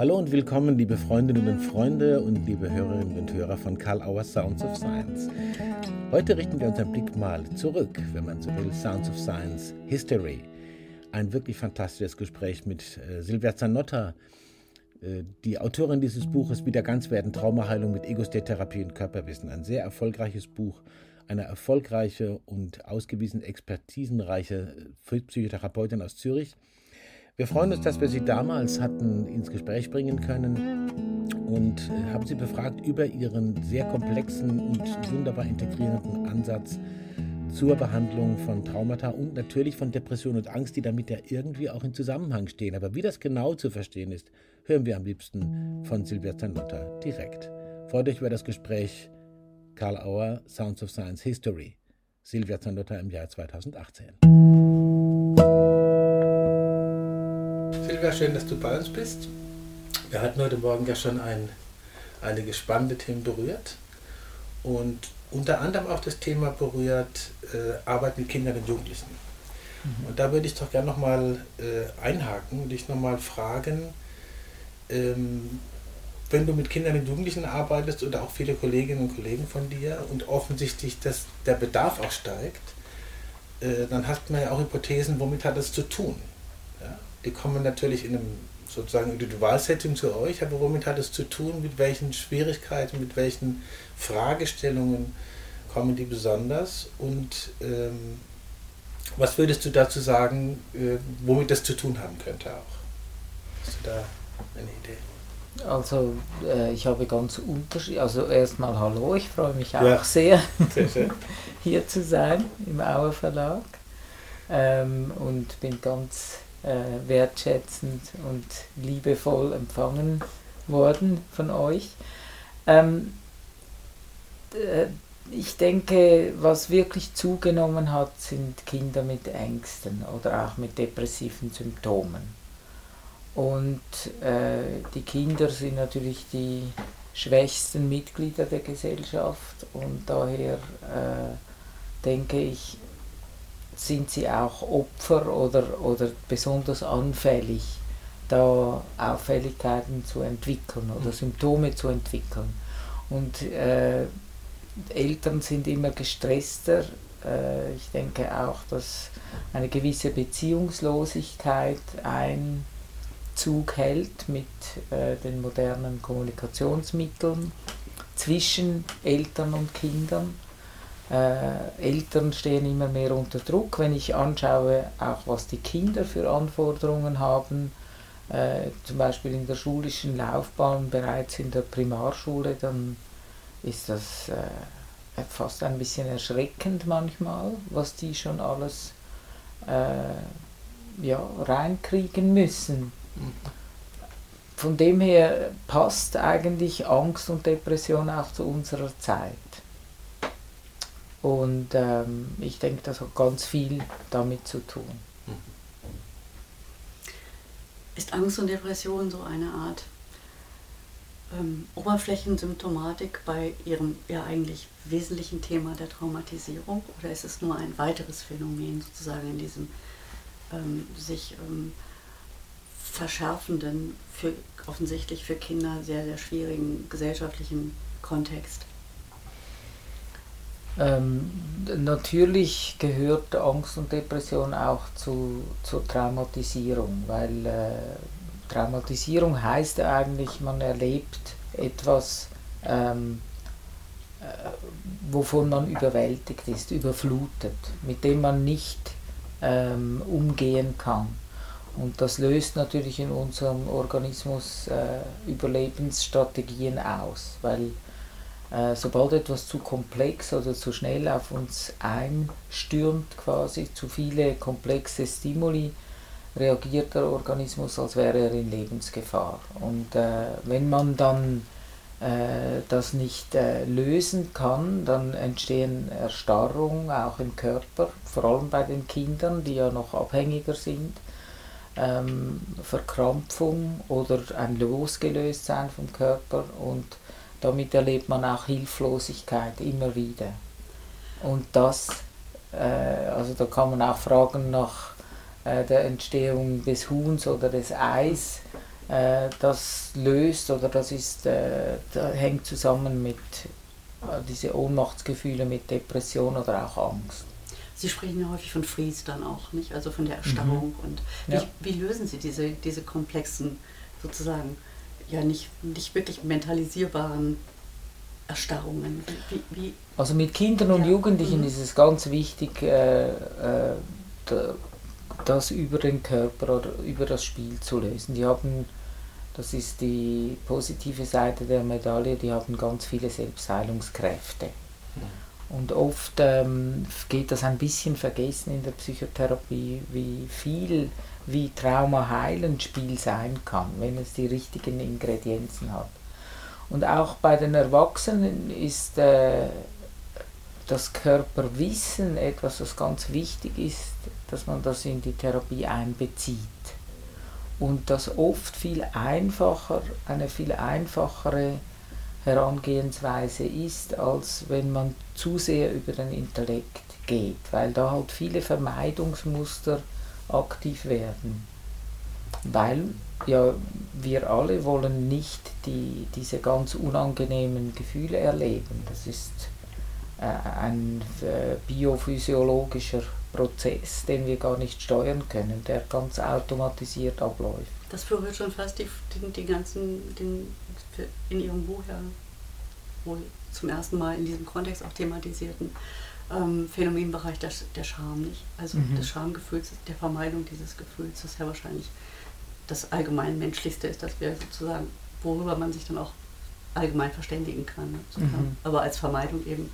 Hallo und willkommen, liebe Freundinnen und Freunde und liebe Hörerinnen und Hörer von Karl Auer Sounds of Science. Heute richten wir unseren Blick mal zurück, wenn man so will, Sounds of Science History. Ein wirklich fantastisches Gespräch mit äh, Silvia Zanotta, äh, die Autorin dieses Buches Wieder ganz werden, Traumaheilung mit Ego-State-Therapie und Körperwissen. Ein sehr erfolgreiches Buch, eine erfolgreiche und ausgewiesen expertisenreiche äh, Psychotherapeutin aus Zürich wir freuen uns, dass wir Sie damals hatten ins Gespräch bringen können und äh, haben Sie befragt über Ihren sehr komplexen und wunderbar integrierenden Ansatz zur Behandlung von Traumata und natürlich von Depression und Angst, die damit ja irgendwie auch in Zusammenhang stehen. Aber wie das genau zu verstehen ist, hören wir am liebsten von Silvia Zanotta direkt. Freut euch über das Gespräch Karl Auer, Sounds of Science History. Silvia Zanotta im Jahr 2018. Silvia, schön, dass du bei uns bist. Wir hatten heute Morgen ja schon ein, einige spannende Themen berührt und unter anderem auch das Thema berührt äh, Arbeit mit Kindern und Jugendlichen. Mhm. Und da würde ich doch gerne nochmal äh, einhaken und dich nochmal fragen, ähm, wenn du mit Kindern und Jugendlichen arbeitest oder auch viele Kolleginnen und Kollegen von dir und offensichtlich dass der Bedarf auch steigt, äh, dann hast man ja auch Hypothesen, womit hat das zu tun? Die kommen natürlich in einem sozusagen Individualsetting zu euch, aber womit hat es zu tun, mit welchen Schwierigkeiten, mit welchen Fragestellungen kommen die besonders und ähm, was würdest du dazu sagen, äh, womit das zu tun haben könnte auch? Hast du da eine Idee? Also äh, ich habe ganz unterschiedlich, also erstmal hallo, ich freue mich auch ja. sehr, sehr hier zu sein im Auer Verlag ähm, und bin ganz äh, wertschätzend und liebevoll empfangen worden von euch. Ähm, äh, ich denke, was wirklich zugenommen hat, sind Kinder mit Ängsten oder auch mit depressiven Symptomen. Und äh, die Kinder sind natürlich die schwächsten Mitglieder der Gesellschaft und daher äh, denke ich, sind sie auch Opfer oder, oder besonders anfällig, da Auffälligkeiten zu entwickeln oder mhm. Symptome zu entwickeln. Und äh, Eltern sind immer gestresster. Äh, ich denke auch, dass eine gewisse Beziehungslosigkeit Einzug hält mit äh, den modernen Kommunikationsmitteln zwischen Eltern und Kindern äh, Eltern stehen immer mehr unter Druck. Wenn ich anschaue, auch was die Kinder für Anforderungen haben, äh, zum Beispiel in der schulischen Laufbahn bereits in der Primarschule, dann ist das äh, fast ein bisschen erschreckend manchmal, was die schon alles äh, ja, reinkriegen müssen. Von dem her passt eigentlich Angst und Depression auch zu unserer Zeit. Und ähm, ich denke, das hat ganz viel damit zu tun. Ist Angst und Depression so eine Art ähm, Oberflächensymptomatik bei Ihrem ja eigentlich wesentlichen Thema der Traumatisierung? Oder ist es nur ein weiteres Phänomen sozusagen in diesem ähm, sich ähm, verschärfenden, für, offensichtlich für Kinder sehr, sehr schwierigen gesellschaftlichen Kontext? Ähm, natürlich gehört Angst und Depression auch zu, zur Traumatisierung, weil äh, Traumatisierung heißt eigentlich, man erlebt etwas, ähm, äh, wovon man überwältigt ist, überflutet, mit dem man nicht ähm, umgehen kann. Und das löst natürlich in unserem Organismus äh, Überlebensstrategien aus, weil äh, sobald etwas zu komplex oder zu schnell auf uns einstürmt, quasi zu viele komplexe Stimuli, reagiert der Organismus, als wäre er in Lebensgefahr. Und äh, wenn man dann äh, das nicht äh, lösen kann, dann entstehen Erstarrungen auch im Körper, vor allem bei den Kindern, die ja noch abhängiger sind. Ähm, Verkrampfung oder ein Losgelöstsein vom Körper und damit erlebt man auch Hilflosigkeit immer wieder. Und das, äh, also da kann man auch fragen nach äh, der Entstehung des Huhns oder des Eis. äh, das löst oder das ist, äh, das hängt zusammen mit äh, diese Ohnmachtsgefühle, mit Depression oder auch Angst. Sie sprechen ja häufig von Freeze dann auch, nicht? Also von der Erstarrung. Mhm. Und wie, ja. wie, lösen Sie diese, diese komplexen, sozusagen, ja nicht, nicht wirklich mentalisierbaren Erstarrungen? Wie, wie, also mit Kindern und ja. Jugendlichen mhm. ist es ganz wichtig, äh, äh, das über den Körper oder über das Spiel zu lösen. Die haben, das ist die positive Seite der Medaille, die haben ganz viele Selbstheilungskräfte. Mhm. Und oft ähm, geht das ein bisschen vergessen in der Psychotherapie, wie viel, wie traumaheilend Spiel sein kann, wenn es die richtigen Ingredienzen hat. Und auch bei den Erwachsenen ist äh, das Körperwissen etwas, das ganz wichtig ist, dass man das in die Therapie einbezieht. Und das oft viel einfacher, eine viel einfachere Herangehensweise ist, als wenn man zu sehr über den Intellekt geht, weil da halt viele Vermeidungsmuster aktiv werden. Weil ja, wir alle wollen nicht die, diese ganz unangenehmen Gefühle erleben. Das ist äh, ein äh, biophysiologischer Prozess, den wir gar nicht steuern können, der ganz automatisiert abläuft. Das berührt schon fast die, die, die ganzen, den in Ihrem Buch ja wohl zum ersten Mal in diesem Kontext auch thematisierten ähm, Phänomenbereich der, der Scham nicht. Also mhm. des Schamgefühls, der Vermeidung dieses Gefühls, das ja wahrscheinlich das allgemein menschlichste ist, dass wir sozusagen, worüber man sich dann auch allgemein verständigen kann. Ne? Mhm. Aber als Vermeidung eben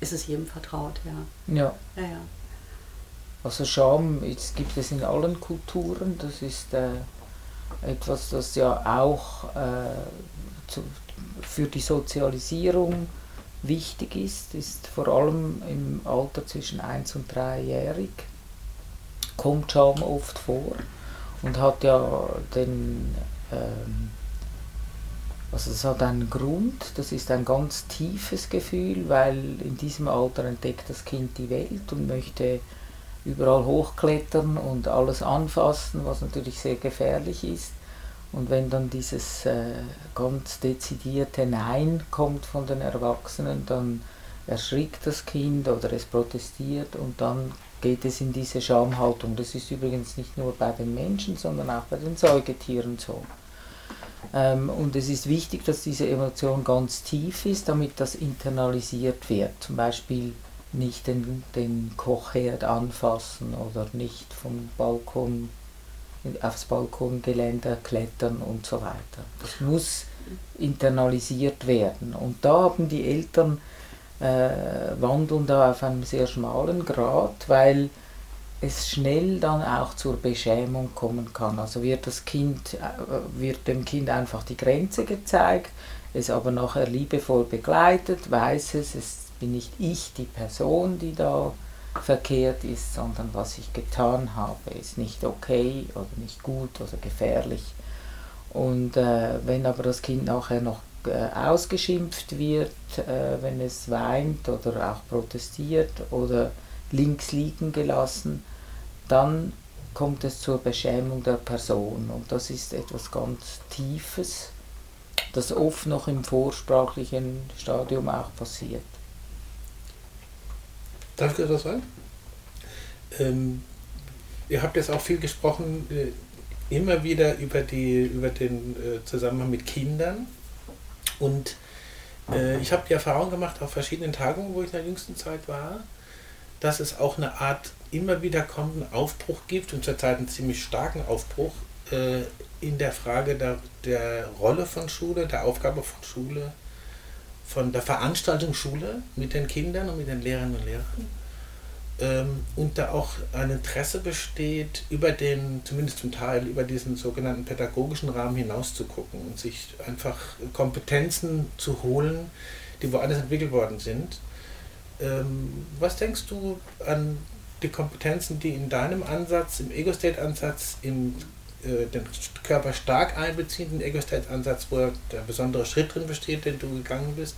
ist es jedem vertraut, ja. Ja. ja, ja. Also Scham jetzt gibt es in allen Kulturen, das ist äh, etwas, das ja auch äh, zu, für die Sozialisierung wichtig ist, ist vor allem im Alter zwischen 1 und 3-jährig, kommt Scham oft vor und hat ja den, ähm, also es hat einen Grund, das ist ein ganz tiefes Gefühl, weil in diesem Alter entdeckt das Kind die Welt und möchte überall hochklettern und alles anfassen, was natürlich sehr gefährlich ist. Und wenn dann dieses äh, ganz dezidierte Nein kommt von den Erwachsenen, dann erschrickt das Kind oder es protestiert und dann geht es in diese Schamhaltung. Das ist übrigens nicht nur bei den Menschen, sondern auch bei den Säugetieren so. Ähm, und es ist wichtig, dass diese Emotion ganz tief ist, damit das internalisiert wird. Zum Beispiel nicht den, den Kochherd anfassen oder nicht vom Balkon aufs Balkongeländer klettern und so weiter. Das muss internalisiert werden. Und da haben die Eltern äh, wandeln da auf einem sehr schmalen Grad, weil es schnell dann auch zur Beschämung kommen kann. Also wird das Kind, äh, wird dem Kind einfach die Grenze gezeigt, es aber nachher liebevoll begleitet, weiß es, es bin nicht ich die Person, die da verkehrt ist, sondern was ich getan habe, ist nicht okay oder nicht gut oder gefährlich. Und äh, wenn aber das Kind nachher noch äh, ausgeschimpft wird, äh, wenn es weint oder auch protestiert oder links liegen gelassen, dann kommt es zur Beschämung der Person. Und das ist etwas ganz Tiefes, das oft noch im vorsprachlichen Stadium auch passiert. Darf ich etwas sagen? Ähm, ihr habt jetzt auch viel gesprochen, äh, immer wieder über, die, über den äh, Zusammenhang mit Kindern. Und äh, ich habe die Erfahrung gemacht auf verschiedenen Tagungen, wo ich in der jüngsten Zeit war, dass es auch eine Art immer wieder kommenden Aufbruch gibt und zurzeit einen ziemlich starken Aufbruch äh, in der Frage der, der Rolle von Schule, der Aufgabe von Schule von der Veranstaltung Schule mit den Kindern und mit den Lehrerinnen und Lehrern. Ähm, und da auch ein Interesse besteht, über den, zumindest zum Teil, über diesen sogenannten pädagogischen Rahmen hinaus zu gucken und sich einfach Kompetenzen zu holen, die woanders entwickelt worden sind. Ähm, was denkst du an die Kompetenzen, die in deinem Ansatz, im Ego-State-Ansatz, im äh, den Körper stark einbeziehenden Ego-State-Ansatz, wo der besondere Schritt drin besteht, den du gegangen bist.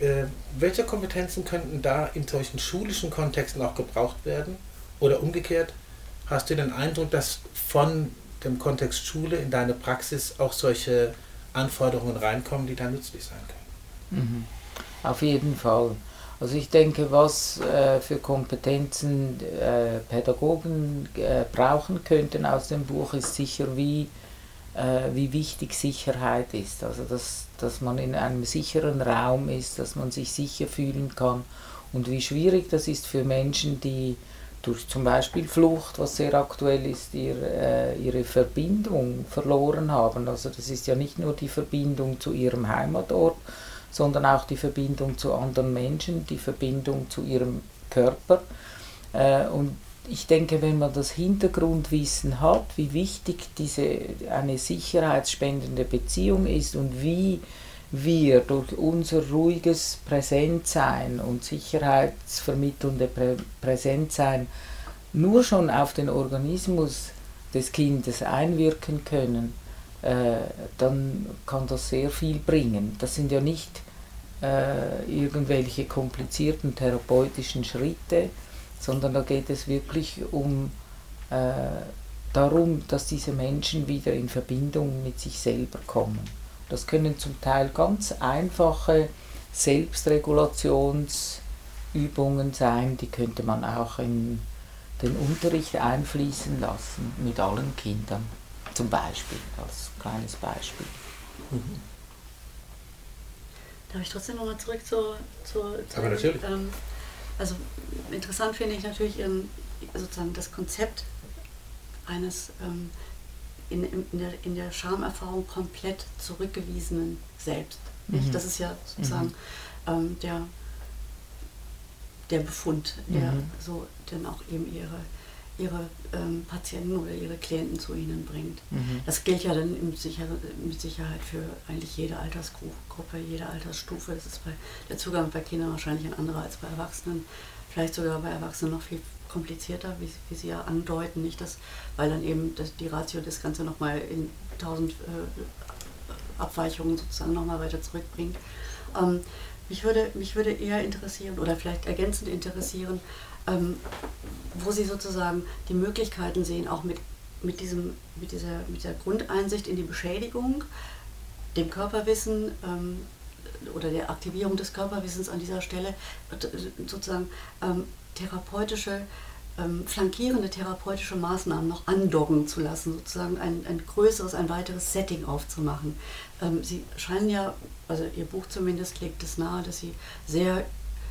Äh, welche Kompetenzen könnten da in solchen schulischen Kontexten auch gebraucht werden? Oder umgekehrt, hast du den Eindruck, dass von dem Kontext Schule in deine Praxis auch solche Anforderungen reinkommen, die da nützlich sein können. Mhm. Auf jeden Fall. Also ich denke, was äh, für Kompetenzen äh, Pädagogen äh, brauchen könnten aus dem Buch, ist sicher, wie, äh, wie wichtig Sicherheit ist. Also dass, dass man in einem sicheren Raum ist, dass man sich sicher fühlen kann und wie schwierig das ist für Menschen, die durch zum Beispiel Flucht, was sehr aktuell ist, ihr, äh, ihre Verbindung verloren haben. Also das ist ja nicht nur die Verbindung zu ihrem Heimatort, sondern auch die Verbindung zu anderen Menschen, die Verbindung zu ihrem Körper. Äh, und ich denke, wenn man das Hintergrundwissen hat, wie wichtig diese eine sicherheitsspendende Beziehung ist und wie wir durch unser ruhiges Präsentsein und sicherheitsvermittelnde Prä Präsentsein nur schon auf den Organismus des Kindes einwirken können, äh, dann kann das sehr viel bringen. Das sind ja nicht äh, irgendwelche komplizierten therapeutischen Schritte, sondern da geht es wirklich um äh, darum, dass diese Menschen wieder in Verbindung mit sich selber kommen. Das können zum Teil ganz einfache Selbstregulationsübungen sein, die könnte man auch in den Unterricht einfließen lassen mit allen Kindern, zum Beispiel, als kleines Beispiel. Mhm. Darf ich trotzdem nochmal zurück zur, zur, zur Aber natürlich. Ähm, also interessant finde ich natürlich ihren, sozusagen das Konzept eines ähm, in, in, der, in der Schamerfahrung komplett zurückgewiesenen Selbst. Mhm. Das ist ja sozusagen mhm. ähm, der, der Befund, der mhm. so dann auch eben ihre, ihre ähm, Patienten oder ihre Klienten zu ihnen bringt. Mhm. Das gilt ja dann mit, Sicher mit Sicherheit für eigentlich jede Altersgruppe, jede Altersstufe. Das ist bei der Zugang bei Kindern wahrscheinlich ein anderer als bei Erwachsenen. Vielleicht sogar bei Erwachsenen noch viel komplizierter, wie, wie Sie ja andeuten, nicht das, weil dann eben das, die Ratio das Ganze nochmal in tausend äh, Abweichungen sozusagen nochmal weiter zurückbringt. Ähm, mich, würde, mich würde eher interessieren oder vielleicht ergänzend interessieren, ähm, wo Sie sozusagen die Möglichkeiten sehen, auch mit, mit, diesem, mit, dieser, mit der Grundeinsicht in die Beschädigung, dem Körperwissen ähm, oder der Aktivierung des Körperwissens an dieser Stelle äh, sozusagen ähm, therapeutische, ähm, flankierende therapeutische Maßnahmen noch andocken zu lassen, sozusagen ein, ein größeres, ein weiteres Setting aufzumachen. Ähm, Sie scheinen ja, also Ihr Buch zumindest legt es nahe, dass Sie sehr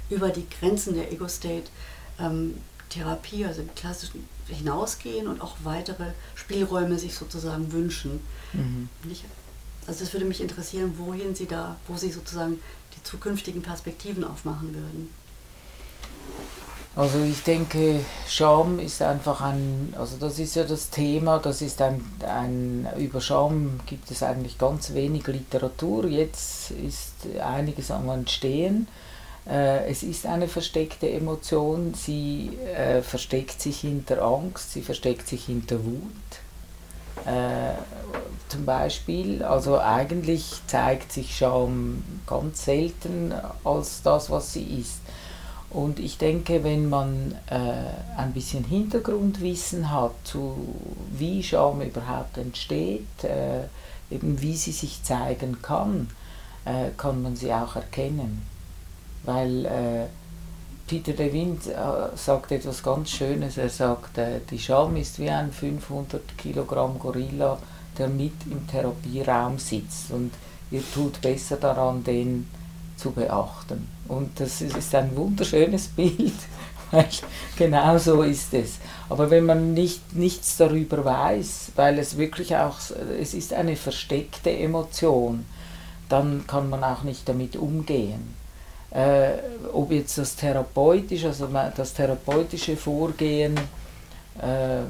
über die Grenzen der Ego-State ähm, Therapie, also im klassischen, hinausgehen und auch weitere Spielräume sich sozusagen wünschen. Mhm. also das würde mich interessieren, wohin Sie da, wo Sie sozusagen die zukünftigen Perspektiven aufmachen würden. Also ich denke, Scham ist einfach ein, also das ist ja das Thema, das ist ein, ein, über Scham gibt es eigentlich ganz wenig Literatur, jetzt ist einiges am Entstehen. Äh, es ist eine versteckte Emotion, sie äh, versteckt sich hinter Angst, sie versteckt sich hinter Wut. Äh, zum Beispiel, also eigentlich zeigt sich Scham ganz selten als das, was sie ist. Und ich denke, wenn man äh, ein bisschen Hintergrundwissen hat, zu wie Scham überhaupt entsteht, äh, eben wie sie sich zeigen kann, äh, kann man sie auch erkennen. Weil äh, Peter de Wind äh, sagt etwas ganz Schönes. Er sagt, äh, die Scham ist wie ein 500 Kilogramm Gorilla, der mit im Therapieraum sitzt. Und ihr tut besser daran, den zu beachten. Und das ist ein wunderschönes Bild, weil genau so ist es. Aber wenn man nicht, nichts darüber weiß, weil es wirklich auch, es ist eine versteckte Emotion, dann kann man auch nicht damit umgehen. Äh, ob jetzt das therapeutische, also das therapeutische Vorgehen, äh,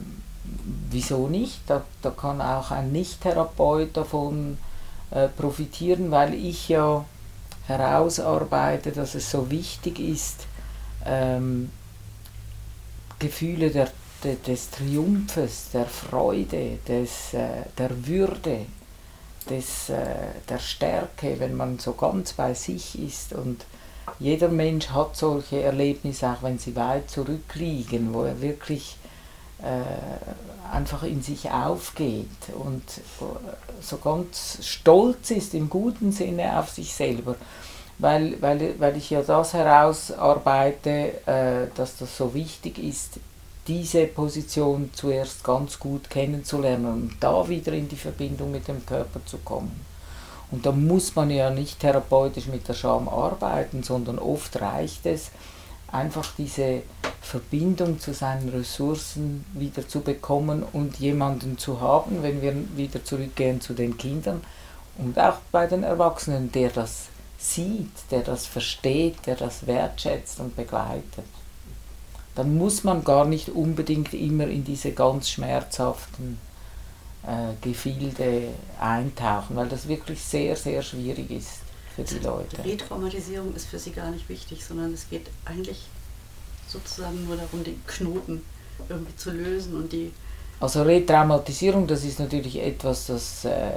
wieso nicht? Da, da kann auch ein Nicht-Therapeut davon äh, profitieren, weil ich ja herausarbeite, dass es so wichtig ist, ähm, Gefühle der, de, des Triumphes, der Freude, des, äh, der Würde, des, äh, der Stärke, wenn man so ganz bei sich ist. Und jeder Mensch hat solche Erlebnisse, auch wenn sie weit zurückliegen, wo er wirklich äh, einfach in sich aufgeht und so ganz stolz ist im guten Sinne auf sich selber, weil, weil, weil ich ja das herausarbeite, äh, dass das so wichtig ist, diese Position zuerst ganz gut kennenzulernen und da wieder in die Verbindung mit dem Körper zu kommen. Und da muss man ja nicht therapeutisch mit der Scham arbeiten, sondern oft reicht es, einfach diese Verbindung zu seinen Ressourcen wieder zu bekommen und jemanden zu haben, wenn wir wieder zurückgehen zu den Kindern und auch bei den Erwachsenen, der das sieht, der das versteht, der das wertschätzt und begleitet. Dann muss man gar nicht unbedingt immer in diese ganz schmerzhaften äh, Gefilde eintauchen, weil das wirklich sehr, sehr schwierig ist für die Leute. Die Retraumatisierung ist für sie gar nicht wichtig, sondern es geht eigentlich sozusagen nur darum, den Knoten irgendwie zu lösen und die. Also Retraumatisierung, das ist natürlich etwas, das, äh,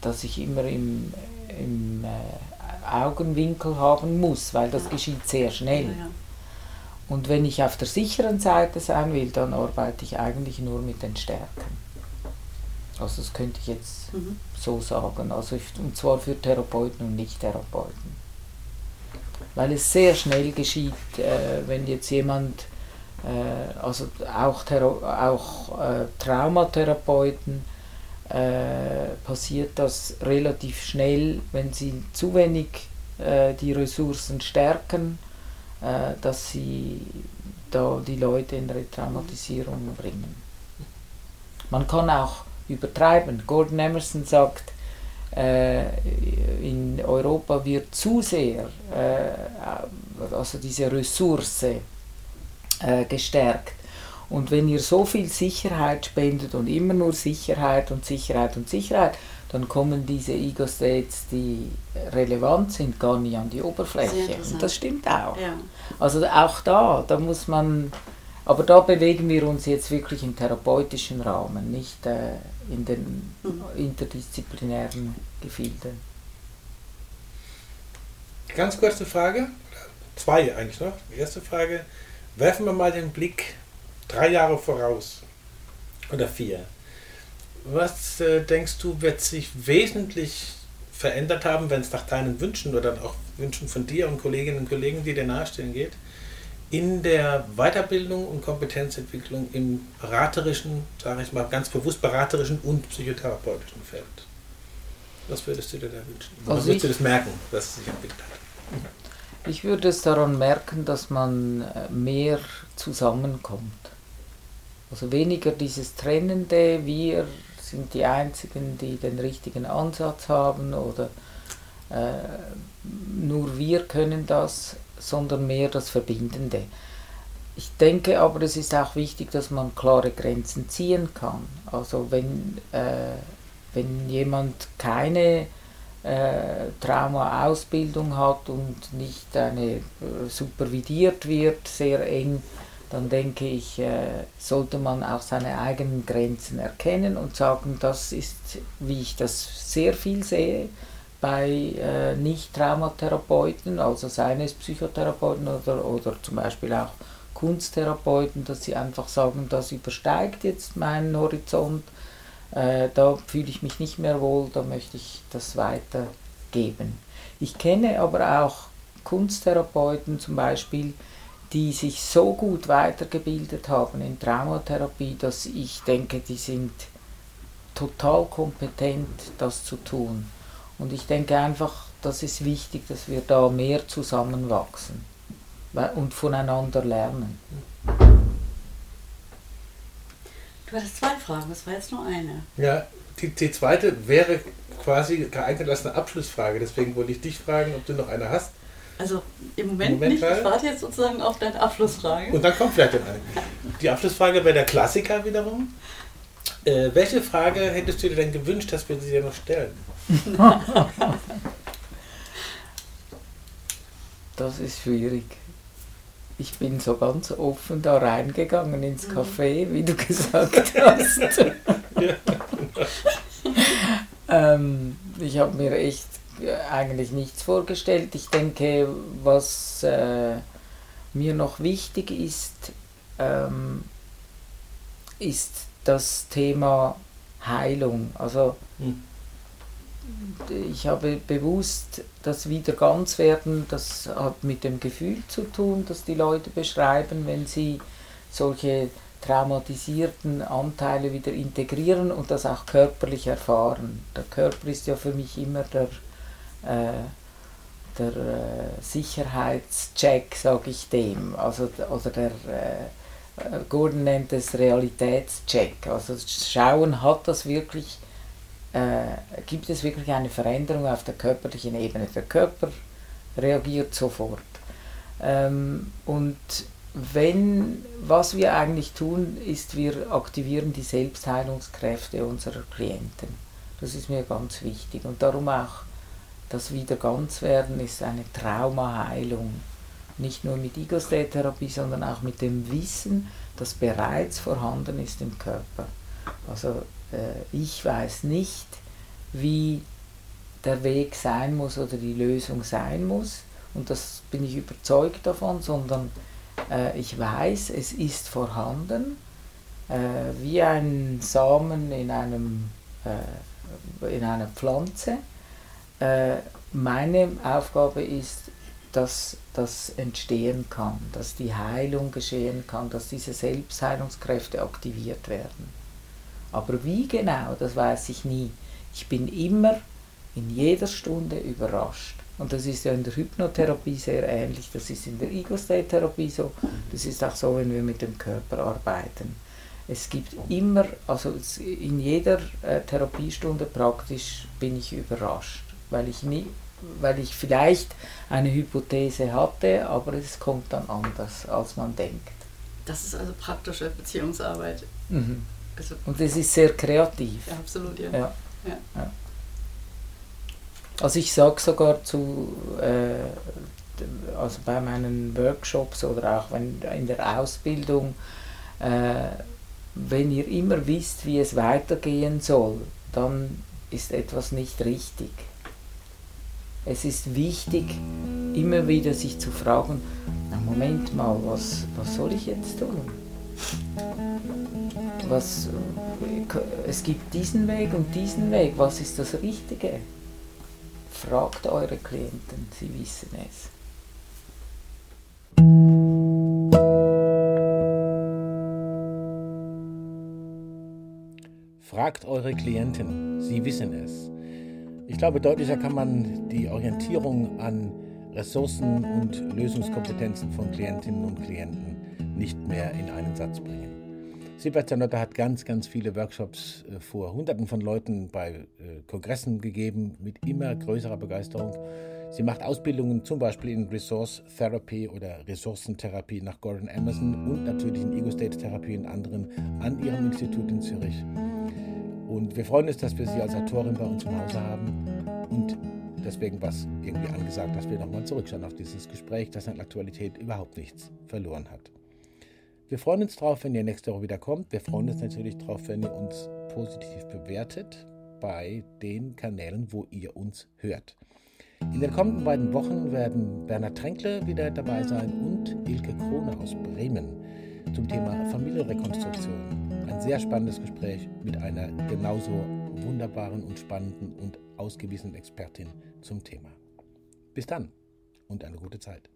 das ich immer im, im äh, Augenwinkel haben muss, weil das ja. geschieht sehr schnell. Ja, ja. Und wenn ich auf der sicheren Seite sein will, dann arbeite ich eigentlich nur mit den Stärken. Also das könnte ich jetzt mhm. so sagen. Also ich, und zwar für Therapeuten und Nicht-Therapeuten. Weil es sehr schnell geschieht, äh, wenn jetzt jemand, äh, also auch, auch äh, Traumatherapeuten, äh, passiert das relativ schnell, wenn sie zu wenig äh, die Ressourcen stärken äh, dass sie da die Leute in Retraumatisierung bringen. Man kann auch übertreiben. Gordon Emerson sagt, äh, in Europa wird zu sehr äh, also diese Ressource äh, gestärkt. Und wenn ihr so viel Sicherheit spendet und immer nur Sicherheit und Sicherheit und Sicherheit, dann kommen diese Ego-States, die relevant sind, gar nicht an die Oberfläche. Und das stimmt auch. Ja. Also auch da, da muss man, aber da bewegen wir uns jetzt wirklich im therapeutischen Rahmen, nicht äh, in den mhm. interdisziplinären Gefilden. Ganz kurze Frage, zwei eigentlich noch. Die erste Frage, werfen wir mal den Blick drei Jahre voraus oder vier. Was äh, denkst du, wird sich wesentlich verändert haben, wenn es nach deinen Wünschen oder auch Wünschen von dir und Kolleginnen und Kollegen, die dir nahestehen, geht, in der Weiterbildung und Kompetenzentwicklung im beraterischen, sage ich mal ganz bewusst beraterischen und psychotherapeutischen Feld? Was würdest du dir da wünschen? Also würdest du das merken, dass es sich entwickelt hat? Ich würde es daran merken, dass man äh, mehr zusammenkommt. Also weniger dieses Trennende, wir sind die Einzigen, die den richtigen Ansatz haben oder äh, nur wir können das, sondern mehr das Verbindende. Ich denke aber, es ist auch wichtig, dass man klare Grenzen ziehen kann. Also wenn, äh, wenn jemand keine äh, Trauma-Ausbildung hat und nicht eine äh, supervidiert wird, sehr eng, dann denke ich, äh, sollte man auch seine eigenen Grenzen erkennen und sagen, das ist, wie ich das sehr viel sehe, bei äh, Nicht-Traumatherapeuten, also seien es Psychotherapeuten oder, oder zum Beispiel auch Kunsttherapeuten, dass sie einfach sagen, das übersteigt jetzt meinen Horizont, äh, da fühle ich mich nicht mehr wohl, da möchte ich das weitergeben. Ich kenne aber auch Kunsttherapeuten zum Beispiel, die sich so gut weitergebildet haben in Traumatherapie, dass ich denke, die sind total kompetent, das zu tun. Und ich denke einfach, das ist wichtig, dass wir da mehr zusammenwachsen und voneinander lernen. Du hattest zwei Fragen, das war jetzt nur eine. Ja, die, die zweite wäre quasi geeignet als eine Abschlussfrage. Deswegen wollte ich dich fragen, ob du noch eine hast. Also im Moment, Moment nicht. Ich warte jetzt sozusagen auf deine Abschlussfrage. Und dann kommt vielleicht eine. Die Abschlussfrage wäre der Klassiker wiederum. Äh, welche Frage hättest du dir denn gewünscht, dass wir sie dir noch stellen? das ist schwierig. Ich bin so ganz offen da reingegangen ins mhm. Café, wie du gesagt hast. ähm, ich habe mir echt eigentlich nichts vorgestellt. Ich denke, was äh, mir noch wichtig ist, ähm, ist das Thema Heilung. Also hm. ich habe bewusst das wieder ganz werden, das hat mit dem Gefühl zu tun, das die Leute beschreiben, wenn sie solche traumatisierten Anteile wieder integrieren und das auch körperlich erfahren. Der Körper ist ja für mich immer der, äh, der äh, Sicherheitscheck, sage ich dem, also, oder der äh, Gordon nennt es Realitätscheck. Also schauen, hat das wirklich, äh, gibt es wirklich eine Veränderung auf der körperlichen Ebene. Der Körper reagiert sofort. Ähm, und wenn, was wir eigentlich tun, ist, wir aktivieren die Selbstheilungskräfte unserer Klienten. Das ist mir ganz wichtig. Und darum auch das Wieder ganz werden ist eine Traumaheilung nicht nur mit Ego-State-Therapie, sondern auch mit dem Wissen, das bereits vorhanden ist im Körper. Also äh, ich weiß nicht, wie der Weg sein muss oder die Lösung sein muss, und das bin ich überzeugt davon, sondern äh, ich weiß, es ist vorhanden, äh, wie ein Samen in, einem, äh, in einer Pflanze. Äh, meine Aufgabe ist, dass das entstehen kann, dass die Heilung geschehen kann, dass diese Selbstheilungskräfte aktiviert werden. Aber wie genau, das weiß ich nie. Ich bin immer in jeder Stunde überrascht. Und das ist ja in der Hypnotherapie sehr ähnlich, das ist in der Ego-State-Therapie so, das ist auch so, wenn wir mit dem Körper arbeiten. Es gibt immer, also in jeder äh, Therapiestunde praktisch bin ich überrascht, weil ich nie, weil ich vielleicht eine Hypothese hatte, aber es kommt dann anders, als man denkt. Das ist also praktische Beziehungsarbeit. Mhm. Also Und es ist sehr kreativ. Ja, absolut, ja. ja. ja. Also ich sage sogar zu, äh, also bei meinen Workshops oder auch wenn, in der Ausbildung, äh, wenn ihr immer wisst, wie es weitergehen soll, dann ist etwas nicht richtig. Es ist wichtig, immer wieder sich zu fragen, na Moment mal, was, was soll ich jetzt tun? Was, es gibt diesen Weg und diesen Weg, was ist das Richtige? Fragt eure Klienten, sie wissen es. Fragt eure Klienten, sie wissen es. Ich glaube, deutlicher kann man die Orientierung an Ressourcen und Lösungskompetenzen von Klientinnen und Klienten nicht mehr in einen Satz bringen. Sebastian Notter hat ganz, ganz viele Workshops äh, vor Hunderten von Leuten bei äh, Kongressen gegeben mit immer größerer Begeisterung. Sie macht Ausbildungen zum Beispiel in Resource Therapy oder Ressourcentherapie nach Gordon Emerson und natürlich in Ego-State-Therapie und anderen an ihrem Institut in Zürich. Und wir freuen uns, dass wir Sie als Autorin bei uns im Hause haben. Und deswegen war es irgendwie angesagt, dass wir nochmal zurückschauen auf dieses Gespräch, das an Aktualität überhaupt nichts verloren hat. Wir freuen uns drauf, wenn ihr nächste Woche wieder kommt. Wir freuen uns natürlich drauf, wenn ihr uns positiv bewertet bei den Kanälen, wo ihr uns hört. In den kommenden beiden Wochen werden Bernhard Tränkle wieder dabei sein und Ilke Krone aus Bremen zum Thema Familienrekonstruktion ein sehr spannendes Gespräch mit einer genauso wunderbaren und spannenden und ausgewiesenen Expertin zum Thema. Bis dann und eine gute Zeit.